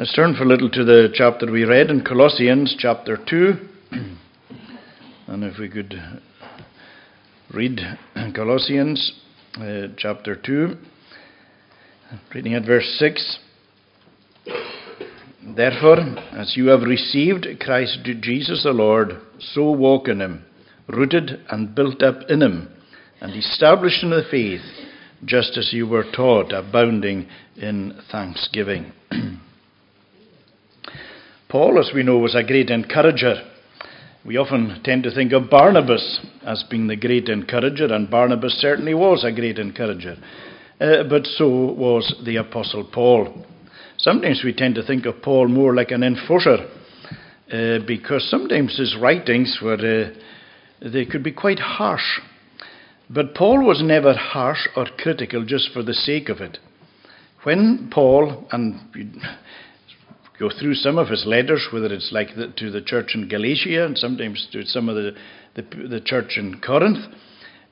Let's turn for a little to the chapter we read in Colossians, chapter 2. and if we could read Colossians, uh, chapter 2, reading at verse 6. Therefore, as you have received Christ Jesus the Lord, so walk in him, rooted and built up in him, and established in the faith, just as you were taught, abounding in thanksgiving. Paul, as we know, was a great encourager. We often tend to think of Barnabas as being the great encourager, and Barnabas certainly was a great encourager. Uh, but so was the Apostle Paul. Sometimes we tend to think of Paul more like an enforcer, uh, because sometimes his writings were uh, they could be quite harsh. But Paul was never harsh or critical just for the sake of it. When Paul, and go through some of his letters, whether it's like the, to the church in Galatia and sometimes to some of the, the, the church in Corinth,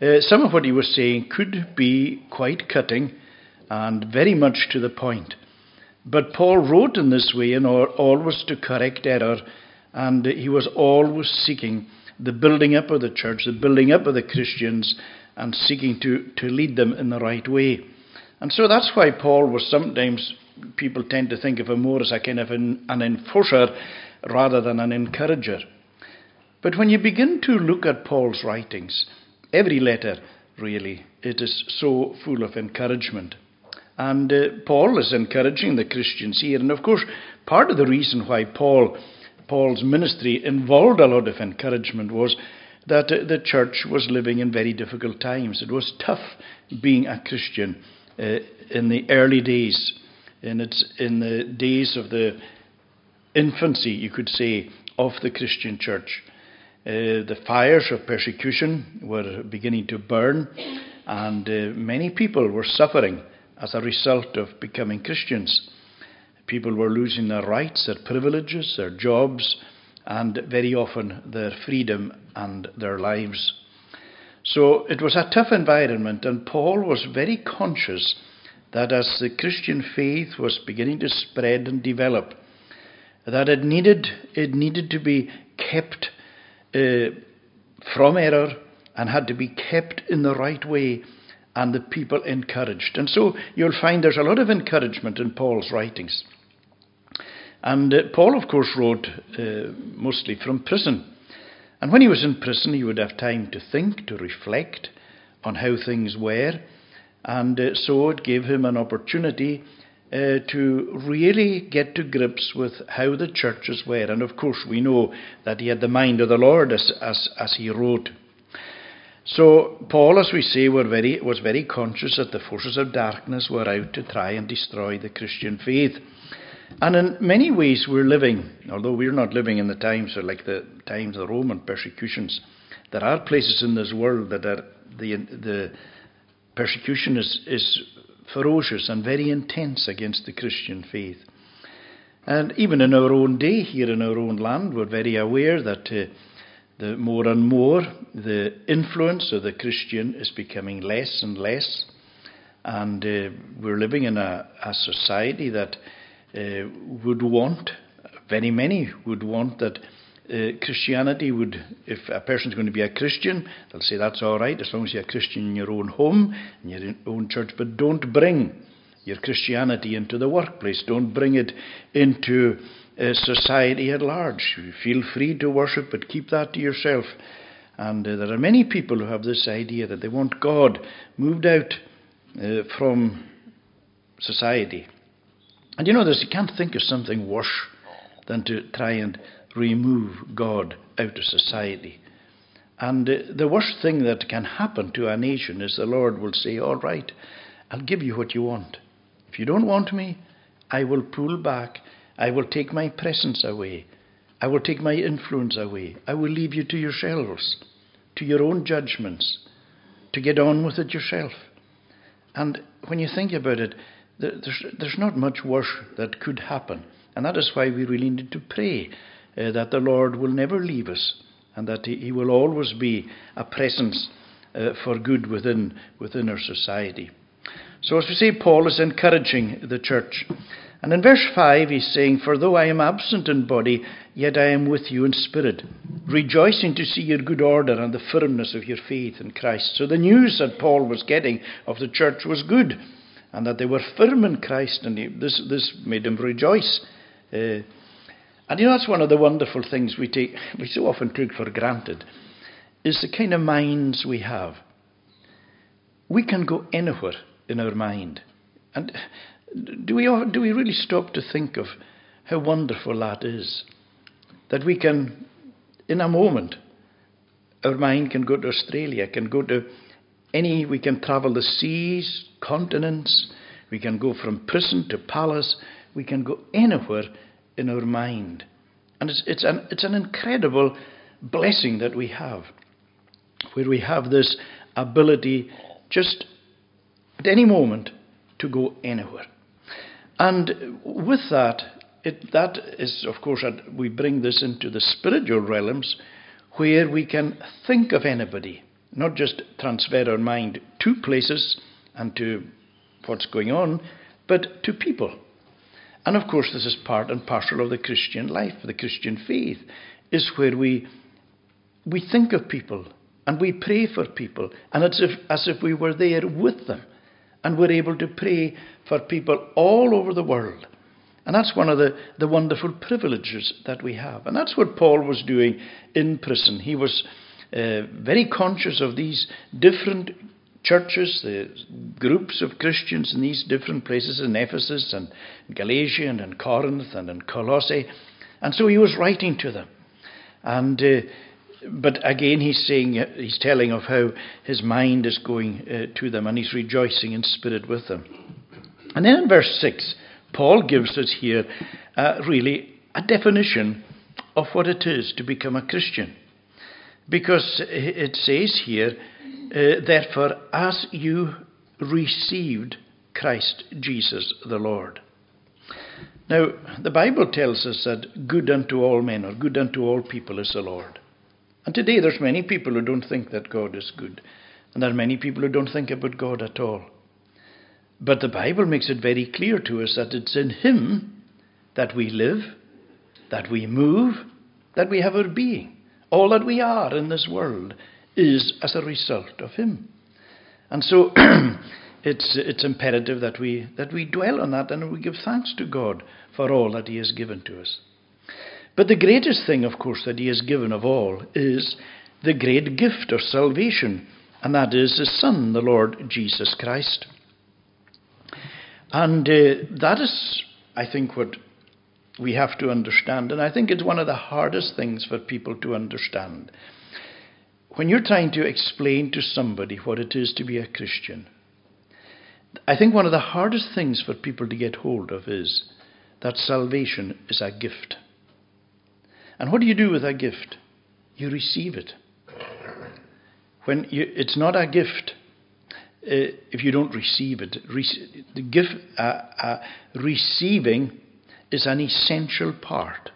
uh, some of what he was saying could be quite cutting and very much to the point. But Paul wrote in this way in order always to correct error, and he was always seeking the building up of the church, the building up of the Christians, and seeking to, to lead them in the right way. And so that's why Paul was sometimes people tend to think of him more as a kind of an, an enforcer rather than an encourager. But when you begin to look at Paul's writings, every letter really, it is so full of encouragement. And uh, Paul is encouraging the Christians here. And of course, part of the reason why Paul, Paul's ministry involved a lot of encouragement was that uh, the church was living in very difficult times. It was tough being a Christian uh, in the early days in, its, in the days of the infancy, you could say, of the Christian church. Uh, the fires of persecution were beginning to burn, and uh, many people were suffering as a result of becoming Christians. People were losing their rights, their privileges, their jobs, and very often their freedom and their lives. So it was a tough environment, and Paul was very conscious that as the Christian faith was beginning to spread and develop, that it needed, it needed to be kept uh, from error and had to be kept in the right way and the people encouraged. And so you'll find there's a lot of encouragement in Paul's writings. And uh, Paul, of course, wrote uh, mostly from prison. And when he was in prison, he would have time to think, to reflect on how things were and uh, so it gave him an opportunity uh, to really get to grips with how the churches were. And of course, we know that he had the mind of the Lord as, as, as he wrote. So, Paul, as we say, very, was very conscious that the forces of darkness were out to try and destroy the Christian faith. And in many ways, we're living, although we're not living in the times of like the times of the Roman persecutions, there are places in this world that are the, the Persecution is, is ferocious and very intense against the Christian faith. And even in our own day, here in our own land, we're very aware that uh, the more and more the influence of the Christian is becoming less and less. And uh, we're living in a, a society that uh, would want, very many would want that uh, Christianity would, if a person's going to be a Christian, they'll say that's all right as long as you're a Christian in your own home, in your own church, but don't bring your Christianity into the workplace. Don't bring it into uh, society at large. Feel free to worship, but keep that to yourself. And uh, there are many people who have this idea that they want God moved out uh, from society. And you know, this, you can't think of something worse than to try and remove God out of society. And uh, the worst thing that can happen to a nation is the Lord will say, All right, I'll give you what you want. If you don't want me, I will pull back. I will take my presence away. I will take my influence away. I will leave you to yourselves, to your own judgments, to get on with it yourself. And when you think about it, there's, there's not much worse that could happen. And that is why we really need to pray uh, that the Lord will never leave us and that He, he will always be a presence uh, for good within, within our society. So, as we say, Paul is encouraging the church. And in verse 5, he's saying, For though I am absent in body, yet I am with you in spirit, rejoicing to see your good order and the firmness of your faith in Christ. So the news that Paul was getting of the church was good, and that they were firm in Christ, and he, this, this made him rejoice. Uh, and you know, that's one of the wonderful things we take, we so often take for granted, is the kind of minds we have. We can go anywhere in our mind. And do we, do we really stop to think of how wonderful that is? That we can, in a moment, our mind can go to Australia, can go to any, we can travel the seas, continents, we can go from prison to palace, we can go anywhere in our mind. And it's, it's, an, it's an incredible blessing that we have, where we have this ability just at any moment to go anywhere. And with that, it, that is, of course, we bring this into the spiritual realms where we can think of anybody, not just transfer our mind to places and to what's going on, but to people. And of course, this is part and parcel of the Christian life, the Christian faith, is where we, we think of people and we pray for people, and it's if, as if we were there with them and we're able to pray for people all over the world. And that's one of the, the wonderful privileges that we have. And that's what Paul was doing in prison. He was uh, very conscious of these different churches, the groups of Christians in these different places in Ephesus and Galatia and in Corinth and in Colossae. And so he was writing to them. And uh, but again, he's saying, he's telling of how his mind is going uh, to them and he's rejoicing in spirit with them. And then in verse 6, Paul gives us here uh, really a definition of what it is to become a Christian. Because it says here, uh, therefore, as you received Christ Jesus the Lord. Now, the Bible tells us that good unto all men or good unto all people is the Lord. And today there's many people who don't think that God is good. And there are many people who don't think about God at all. But the Bible makes it very clear to us that it's in Him that we live, that we move, that we have our being. All that we are in this world is as a result of Him. And so it's, it's imperative that we, that we dwell on that and we give thanks to God for all that He has given to us. But the greatest thing, of course, that he has given of all is the great gift of salvation, and that is his Son, the Lord Jesus Christ. And uh, that is, I think, what we have to understand, and I think it's one of the hardest things for people to understand. When you're trying to explain to somebody what it is to be a Christian, I think one of the hardest things for people to get hold of is that salvation is a gift. And what do you do with a gift? You receive it. When you, it's not a gift uh, if you don't receive it. Re- the gift, uh, uh, receiving is an essential part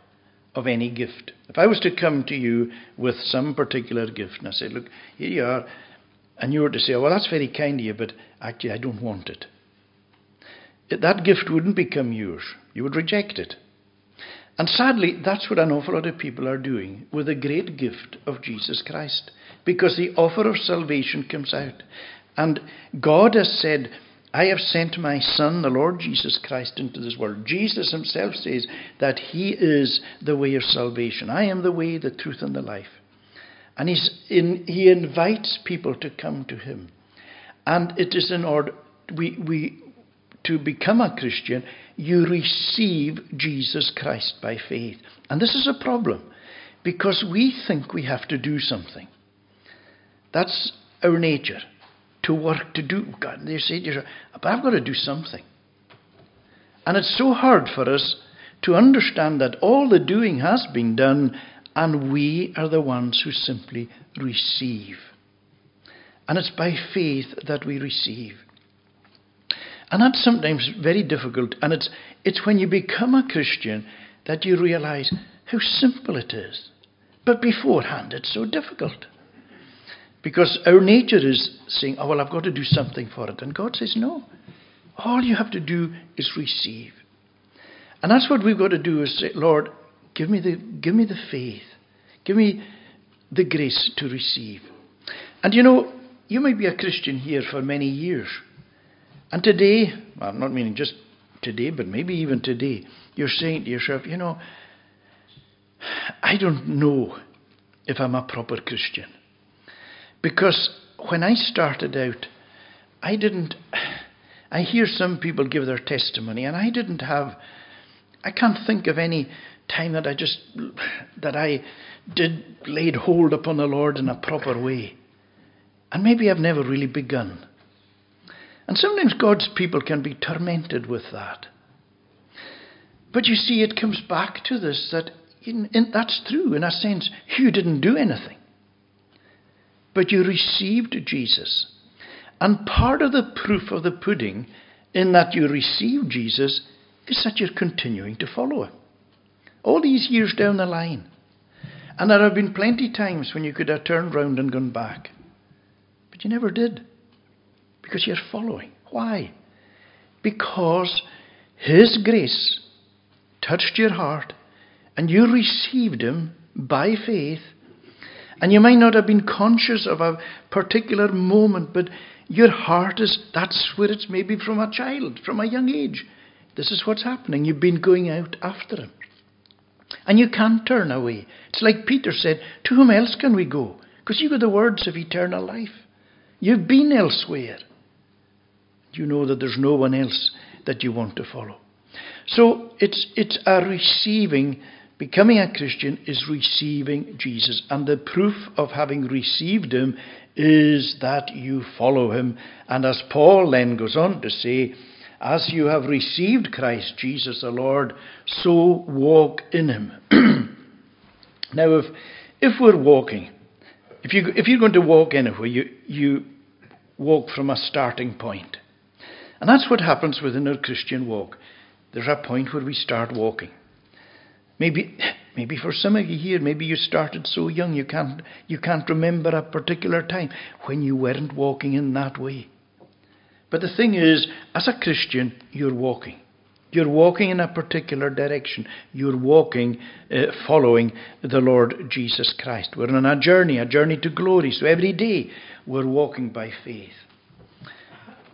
of any gift. If I was to come to you with some particular gift and I said, look, here you are, and you were to say, oh, well, that's very kind of you, but actually I don't want it. That gift wouldn't become yours. You would reject it. And sadly, that's what an awful lot of people are doing with the great gift of Jesus Christ. Because the offer of salvation comes out. And God has said, I have sent my Son, the Lord Jesus Christ, into this world. Jesus himself says that He is the way of salvation. I am the way, the truth, and the life. And in, He invites people to come to Him. And it is in order, we, we, to become a Christian, you receive Jesus Christ by faith. And this is a problem because we think we have to do something. That's our nature. To work, to do. God, they say to yourself, but I've got to do something. And it's so hard for us to understand that all the doing has been done and we are the ones who simply receive. And it's by faith that we receive. And that's sometimes very difficult. And it's, it's when you become a Christian that you realize how simple it is. But beforehand, it's so difficult. Because our nature is saying, oh, well, I've got to do something for it. And God says, no. All you have to do is receive. And that's what we've got to do is say, Lord, give me the, give me the faith. Give me the grace to receive. And you know, you might be a Christian here for many years. And today, well, I'm not meaning just today, but maybe even today, you're saying to yourself, you know, I don't know if I'm a proper Christian. Because when I started out, I didn't. I hear some people give their testimony, and I didn't have. I can't think of any time that I just that I did laid hold upon the Lord in a proper way. And maybe I've never really begun. And sometimes God's people can be tormented with that. But you see, it comes back to this that in, in, that's true in a sense. You didn't do anything, but you received Jesus. And part of the proof of the pudding in that you received Jesus is that you're continuing to follow him. All these years down the line. And there have been plenty times when you could have turned round and gone back. But you never did. Because you're following. Why? Because His grace touched your heart and you received Him by faith. And you might not have been conscious of a particular moment, but your heart is that's where it's maybe from a child, from a young age. This is what's happening. You've been going out after Him. And you can't turn away. It's like Peter said, To whom else can we go? Because you've got the words of eternal life. You've been elsewhere. You know that there's no one else that you want to follow. So it's, it's a receiving. Becoming a Christian is receiving Jesus. And the proof of having received him is that you follow him. And as Paul then goes on to say, as you have received Christ Jesus the Lord, so walk in him. now, if, if we're walking, if, you, if you're going to walk anywhere, you, you walk from a starting point. And that's what happens within our Christian walk. There's a point where we start walking. Maybe, maybe for some of you here, maybe you started so young you can't, you can't remember a particular time when you weren't walking in that way. But the thing is, as a Christian, you're walking. You're walking in a particular direction. You're walking uh, following the Lord Jesus Christ. We're on a journey, a journey to glory. So every day we're walking by faith.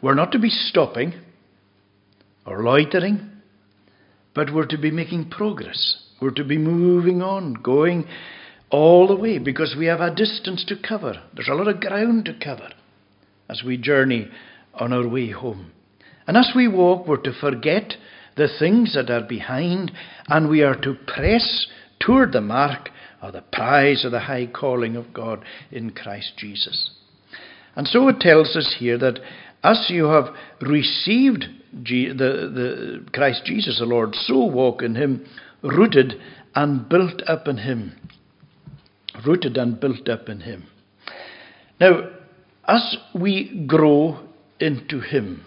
We're not to be stopping or loitering, but we're to be making progress. We're to be moving on, going all the way because we have a distance to cover. There's a lot of ground to cover as we journey on our way home. And as we walk, we're to forget the things that are behind, and we are to press toward the mark of the prize of the high calling of God in Christ Jesus. And so it tells us here that as you have received the, the Christ Jesus the Lord, so walk in him, rooted and built up in him. Rooted and built up in him. Now, as we grow into Him.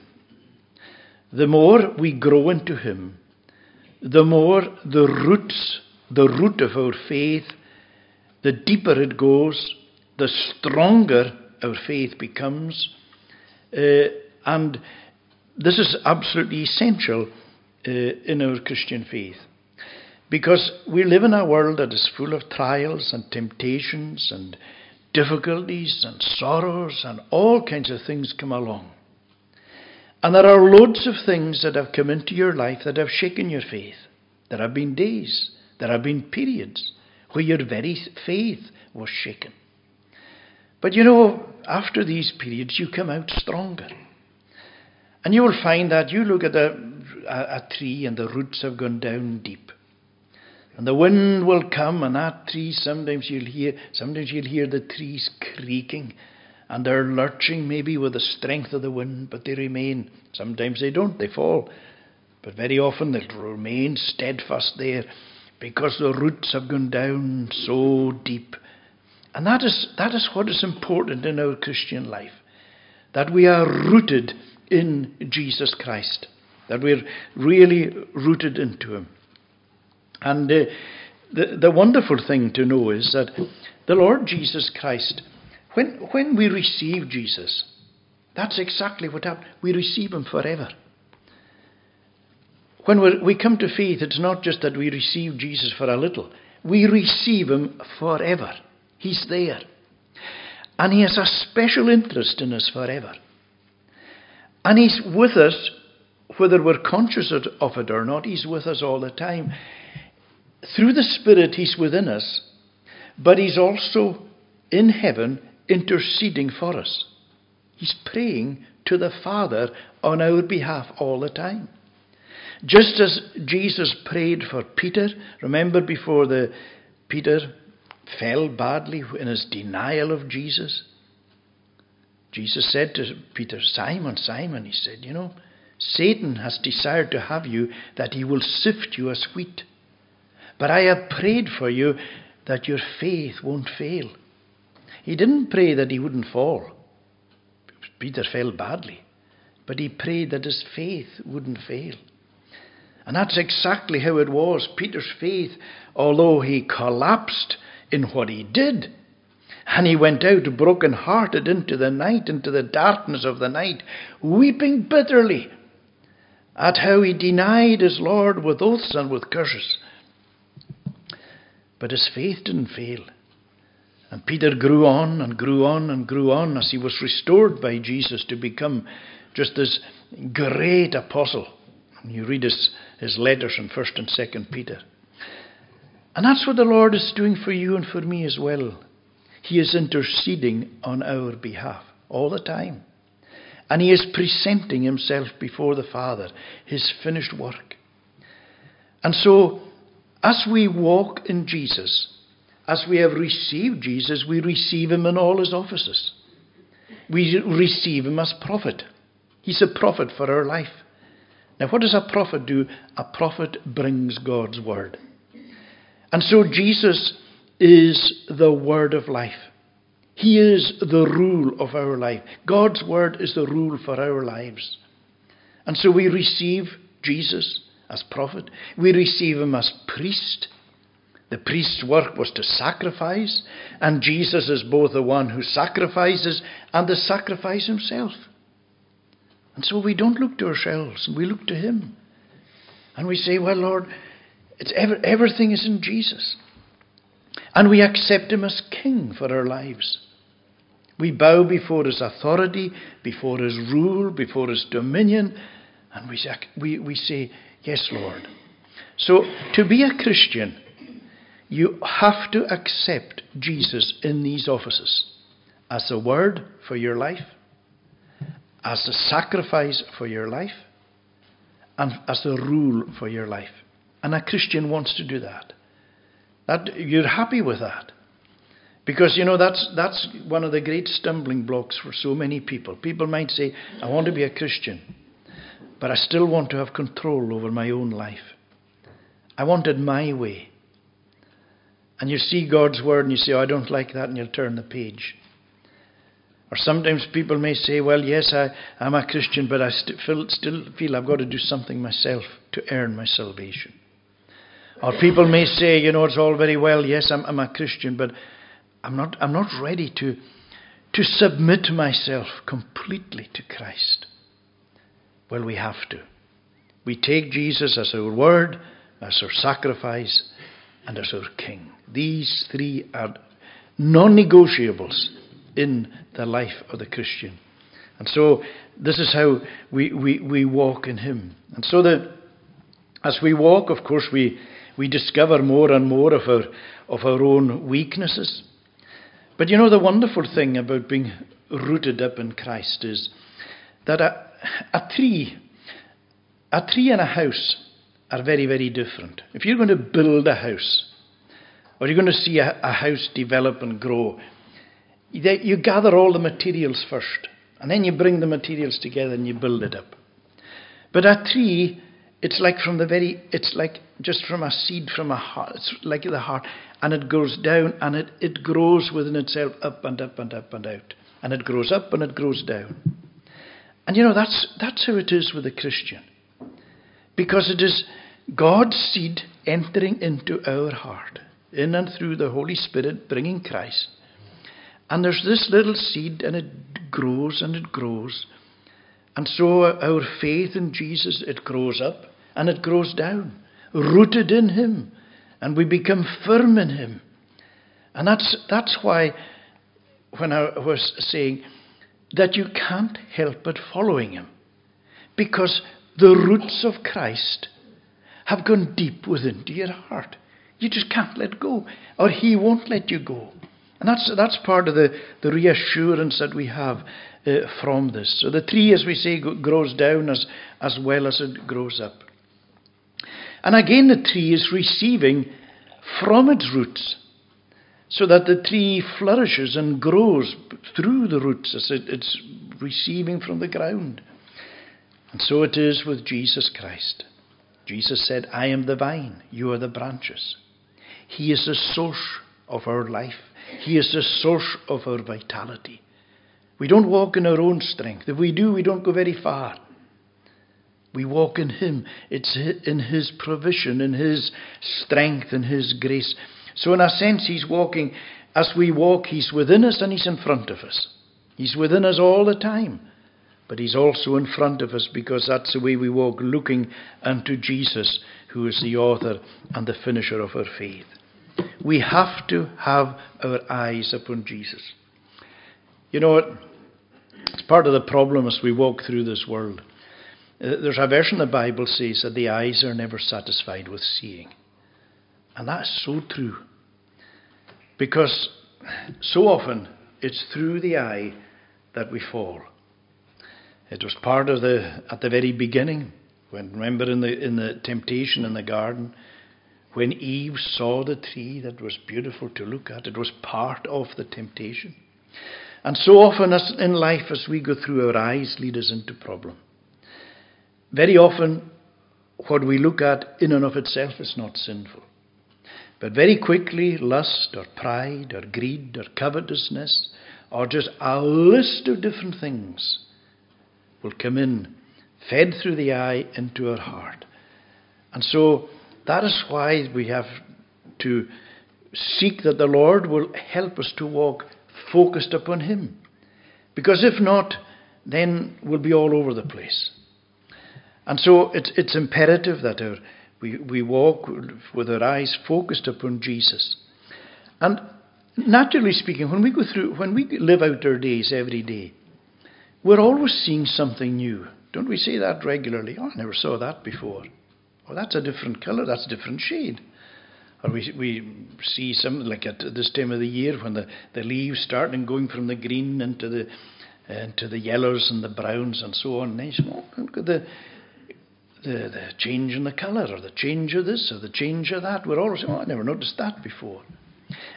The more we grow into Him, the more the roots, the root of our faith, the deeper it goes, the stronger our faith becomes. Uh, and this is absolutely essential uh, in our Christian faith. Because we live in a world that is full of trials and temptations and difficulties and sorrows and all kinds of things come along. And there are loads of things that have come into your life that have shaken your faith. There have been days, there have been periods where your very faith was shaken. But you know, after these periods, you come out stronger. And you will find that you look at a, a, a tree and the roots have gone down deep. And the wind will come, and that tree, sometimes you'll hear, sometimes you'll hear the trees creaking and they're lurching maybe with the strength of the wind, but they remain. Sometimes they don't, they fall. But very often they'll remain steadfast there because the roots have gone down so deep. And that is, that is what is important in our Christian life that we are rooted in Jesus Christ, that we're really rooted into Him. And uh, the, the wonderful thing to know is that the Lord Jesus Christ when, when we receive Jesus, that's exactly what happened. We receive Him forever. when we come to faith, it's not just that we receive Jesus for a little, we receive him forever. He's there. And he has a special interest in us forever. And he's with us, whether we're conscious of it or not, he's with us all the time. Through the Spirit, he's within us, but he's also in heaven interceding for us. He's praying to the Father on our behalf all the time. Just as Jesus prayed for Peter, remember before the Peter fell badly in his denial of Jesus? Jesus said to Peter, Simon, Simon, he said, you know, Satan has desired to have you that he will sift you as wheat. But I have prayed for you that your faith won't fail. He didn't pray that he wouldn't fall. Peter fell badly. But he prayed that his faith wouldn't fail. And that's exactly how it was. Peter's faith, although he collapsed in what he did, and he went out broken hearted into the night, into the darkness of the night, weeping bitterly at how he denied his Lord with oaths and with curses. But his faith didn't fail. And Peter grew on and grew on and grew on as he was restored by Jesus to become just this great apostle. You read his, his letters in 1st and 2nd Peter. And that's what the Lord is doing for you and for me as well. He is interceding on our behalf all the time. And He is presenting Himself before the Father, His finished work. And so, as we walk in Jesus, as we have received Jesus, we receive Him in all His offices. We receive Him as prophet. He's a prophet for our life. Now, what does a prophet do? A prophet brings God's word. And so Jesus is the word of life. He is the rule of our life. God's word is the rule for our lives. And so we receive Jesus as prophet, we receive him as priest. The priest's work was to sacrifice, and Jesus is both the one who sacrifices and the sacrifice himself. And so we don't look to ourselves, we look to him. And we say, Well, Lord, it's ever, everything is in Jesus. And we accept Him as King for our lives. We bow before His authority, before His rule, before His dominion, and we, we, we say, Yes, Lord. So, to be a Christian, you have to accept Jesus in these offices as a word for your life, as a sacrifice for your life, and as a rule for your life. And a Christian wants to do that. That you're happy with that. Because you know that's that's one of the great stumbling blocks for so many people. People might say, I want to be a Christian, but I still want to have control over my own life. I want it my way. And you see God's word and you say, oh, I don't like that, and you'll turn the page. Or sometimes people may say, Well, yes, I, am a Christian, but I st- feel, still feel I've got to do something myself to earn my salvation. Or people may say, you know, it's all very well, yes, I'm, I'm a Christian, but I'm not, I'm not ready to, to submit myself completely to Christ. Well, we have to. We take Jesus as our word, as our sacrifice, and as our King. These three are non negotiables in the life of the Christian. And so this is how we, we, we walk in Him. And so that as we walk, of course, we, we discover more and more of our, of our own weaknesses. But you know, the wonderful thing about being rooted up in Christ is that uh, a, tree, a tree and a house are very, very different. If you're going to build a house, or you're going to see a, a house develop and grow, you gather all the materials first, and then you bring the materials together and you build it up. But a tree it's like from the very, it's like just from a seed from a heart. It's like the heart. And it goes down and it, it grows within itself up and up and up and out. And it grows up and it grows down. And you know, that's, that's how it is with a Christian. Because it is God's seed entering into our heart, in and through the Holy Spirit, bringing Christ. And there's this little seed, and it grows and it grows. And so our faith in Jesus, it grows up and it grows down, rooted in Him, and we become firm in Him. And that's, that's why, when I was saying that you can't help but following Him, because the roots of Christ have gone deep within your heart. You just can't let go, or He won't let you go. And that's, that's part of the, the reassurance that we have uh, from this. So the tree, as we say, grows down as, as well as it grows up. And again, the tree is receiving from its roots, so that the tree flourishes and grows through the roots as it, it's receiving from the ground. And so it is with Jesus Christ. Jesus said, I am the vine, you are the branches. He is the source of our life, He is the source of our vitality. We don't walk in our own strength. If we do, we don't go very far. We walk in Him. It's in His provision, in His strength, in His grace. So, in a sense, He's walking, as we walk, He's within us and He's in front of us. He's within us all the time. But He's also in front of us because that's the way we walk, looking unto Jesus, who is the author and the finisher of our faith. We have to have our eyes upon Jesus. You know what? It's part of the problem as we walk through this world. Uh, there's a verse in the Bible says that the eyes are never satisfied with seeing. And that's so true. Because so often it's through the eye that we fall. It was part of the at the very beginning, when remember in the in the temptation in the garden, when Eve saw the tree that was beautiful to look at, it was part of the temptation. And so often as in life, as we go through, our eyes lead us into problem. Very often, what we look at in and of itself is not sinful. But very quickly, lust or pride or greed or covetousness or just a list of different things will come in, fed through the eye into our heart. And so that is why we have to seek that the Lord will help us to walk focused upon Him. Because if not, then we'll be all over the place. And so it's, it's imperative that our, we, we walk with our eyes focused upon Jesus. And naturally speaking, when we go through, when we live out our days every day, we're always seeing something new. Don't we say that regularly? Oh, I never saw that before. Oh, that's a different colour, that's a different shade. Or we, we see something like at this time of the year when the, the leaves start and going from the green into the into the yellows and the browns and so on. And they say, oh, look at the, the, the change in the colour or the change of this or the change of that. We're always saying, oh, I never noticed that before.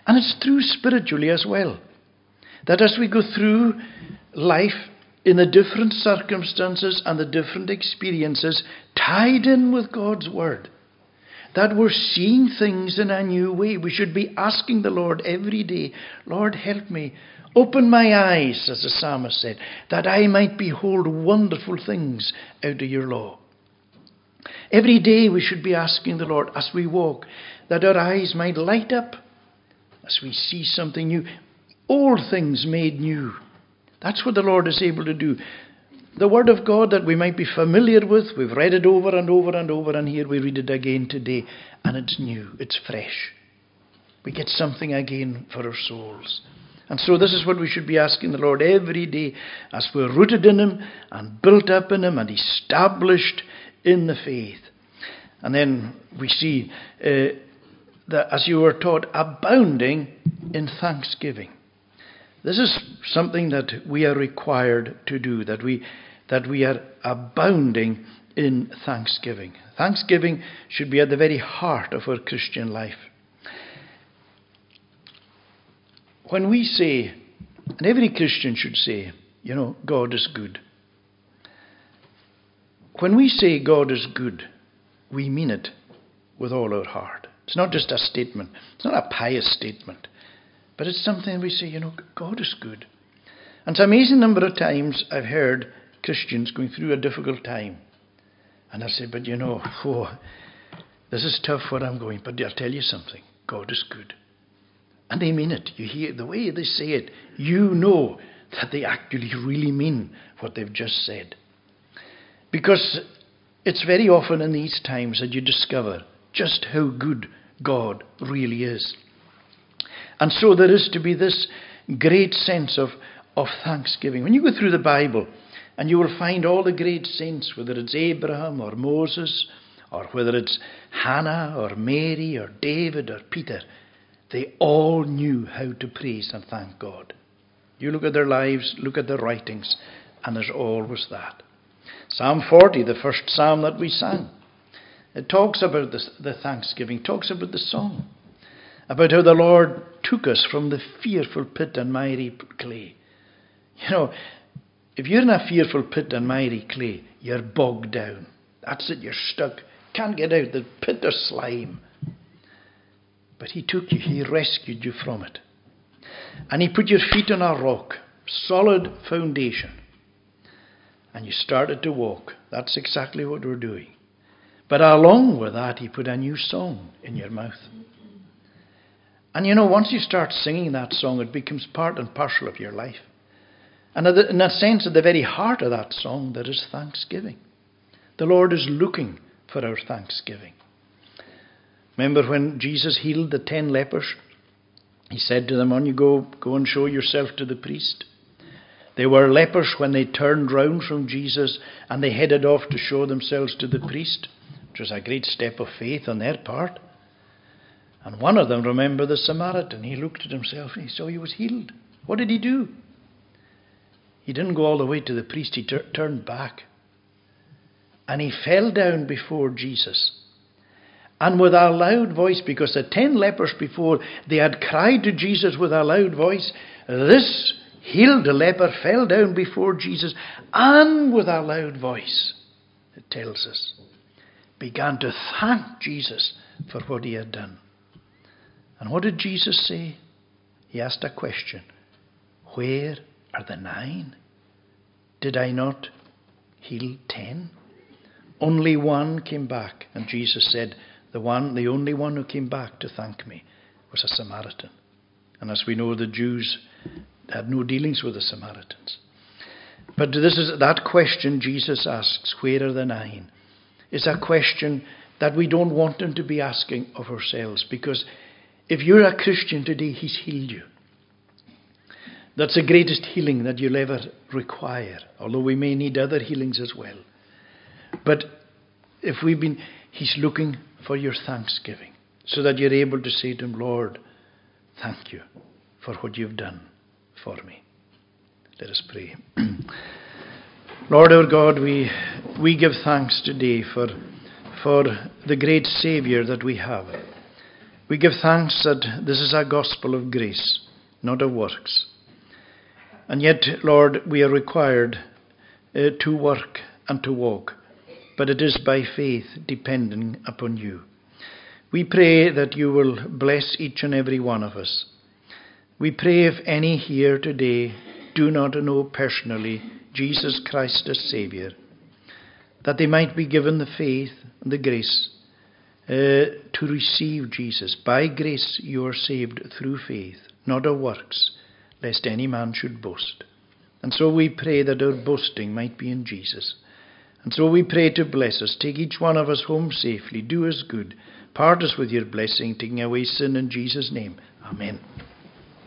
And it's true spiritually as well. That as we go through life in the different circumstances and the different experiences tied in with God's Word, that we're seeing things in a new way. We should be asking the Lord every day, Lord, help me. Open my eyes, as the psalmist said, that I might behold wonderful things out of your law. Every day we should be asking the Lord as we walk that our eyes might light up as we see something new. All things made new. That's what the Lord is able to do. The Word of God that we might be familiar with, we've read it over and over and over, and here we read it again today, and it's new, it's fresh. We get something again for our souls. And so, this is what we should be asking the Lord every day as we're rooted in Him and built up in Him and established in the faith. And then we see uh, that, as you were taught, abounding in thanksgiving. This is something that we are required to do, that we, that we are abounding in thanksgiving. Thanksgiving should be at the very heart of our Christian life. When we say, and every Christian should say, you know, God is good. When we say God is good, we mean it with all our heart. It's not just a statement, it's not a pious statement. But it's something we say, you know, God is good. And it's an amazing number of times I've heard Christians going through a difficult time. And I say, but you know, oh, this is tough what I'm going, but I'll tell you something God is good. And they mean it. You hear the way they say it, you know that they actually really mean what they've just said. Because it's very often in these times that you discover just how good God really is. And so there is to be this great sense of, of thanksgiving. When you go through the Bible, and you will find all the great saints, whether it's Abraham or Moses, or whether it's Hannah or Mary or David or Peter, they all knew how to praise and thank God. You look at their lives, look at their writings, and there's always that. Psalm 40, the first psalm that we sang, it talks about the, thanksgiving, talks about the song, about how the Lord took us from the fearful pit and miry clay. You know, if you're in a fearful pit and miry clay, you're bogged down. That's it, you're stuck. Can't get out. The pit of slime. But He took you, He rescued you from it. And He put your feet on a rock, solid foundation. And you started to walk. That's exactly what we're doing. But along with that, He put a new song in your mouth. And you know, once you start singing that song, it becomes part and parcel of your life. And in a sense, at the very heart of that song, there is thanksgiving. The Lord is looking for our thanksgiving. Remember when Jesus healed the ten lepers? He said to them, On you go, go and show yourself to the priest. They were lepers when they turned round from Jesus and they headed off to show themselves to the priest, which was a great step of faith on their part. And one of them, remember the Samaritan, he looked at himself and he saw he was healed. What did he do? He didn't go all the way to the priest, he tur- turned back. And he fell down before Jesus. And with a loud voice, because the ten lepers before, they had cried to Jesus with a loud voice, this healed a leper fell down before Jesus and with a loud voice, it tells us, began to thank Jesus for what he had done. And what did Jesus say? He asked a question Where are the nine? Did I not heal ten? Only one came back, and Jesus said, The one, the only one who came back to thank me was a Samaritan. And as we know, the Jews had no dealings with the Samaritans. But this is that question Jesus asks, Where are the nine? is a question that we don't want him to be asking of ourselves because if you're a Christian today, he's healed you. That's the greatest healing that you'll ever require, although we may need other healings as well. But if we've been, He's looking for your thanksgiving so that you're able to say to Him, Lord, thank you for what you've done for me. Let us pray. Lord our God, we, we give thanks today for, for the great Saviour that we have. We give thanks that this is a gospel of grace, not of works. And yet, Lord, we are required uh, to work and to walk, but it is by faith depending upon you. We pray that you will bless each and every one of us. We pray if any here today do not know personally Jesus Christ as Saviour, that they might be given the faith and the grace uh, to receive Jesus. By grace you are saved through faith, not of works lest any man should boast. And so we pray that our boasting might be in Jesus. And so we pray to bless us, take each one of us home safely, do us good, part us with your blessing, taking away sin in Jesus' name. Amen.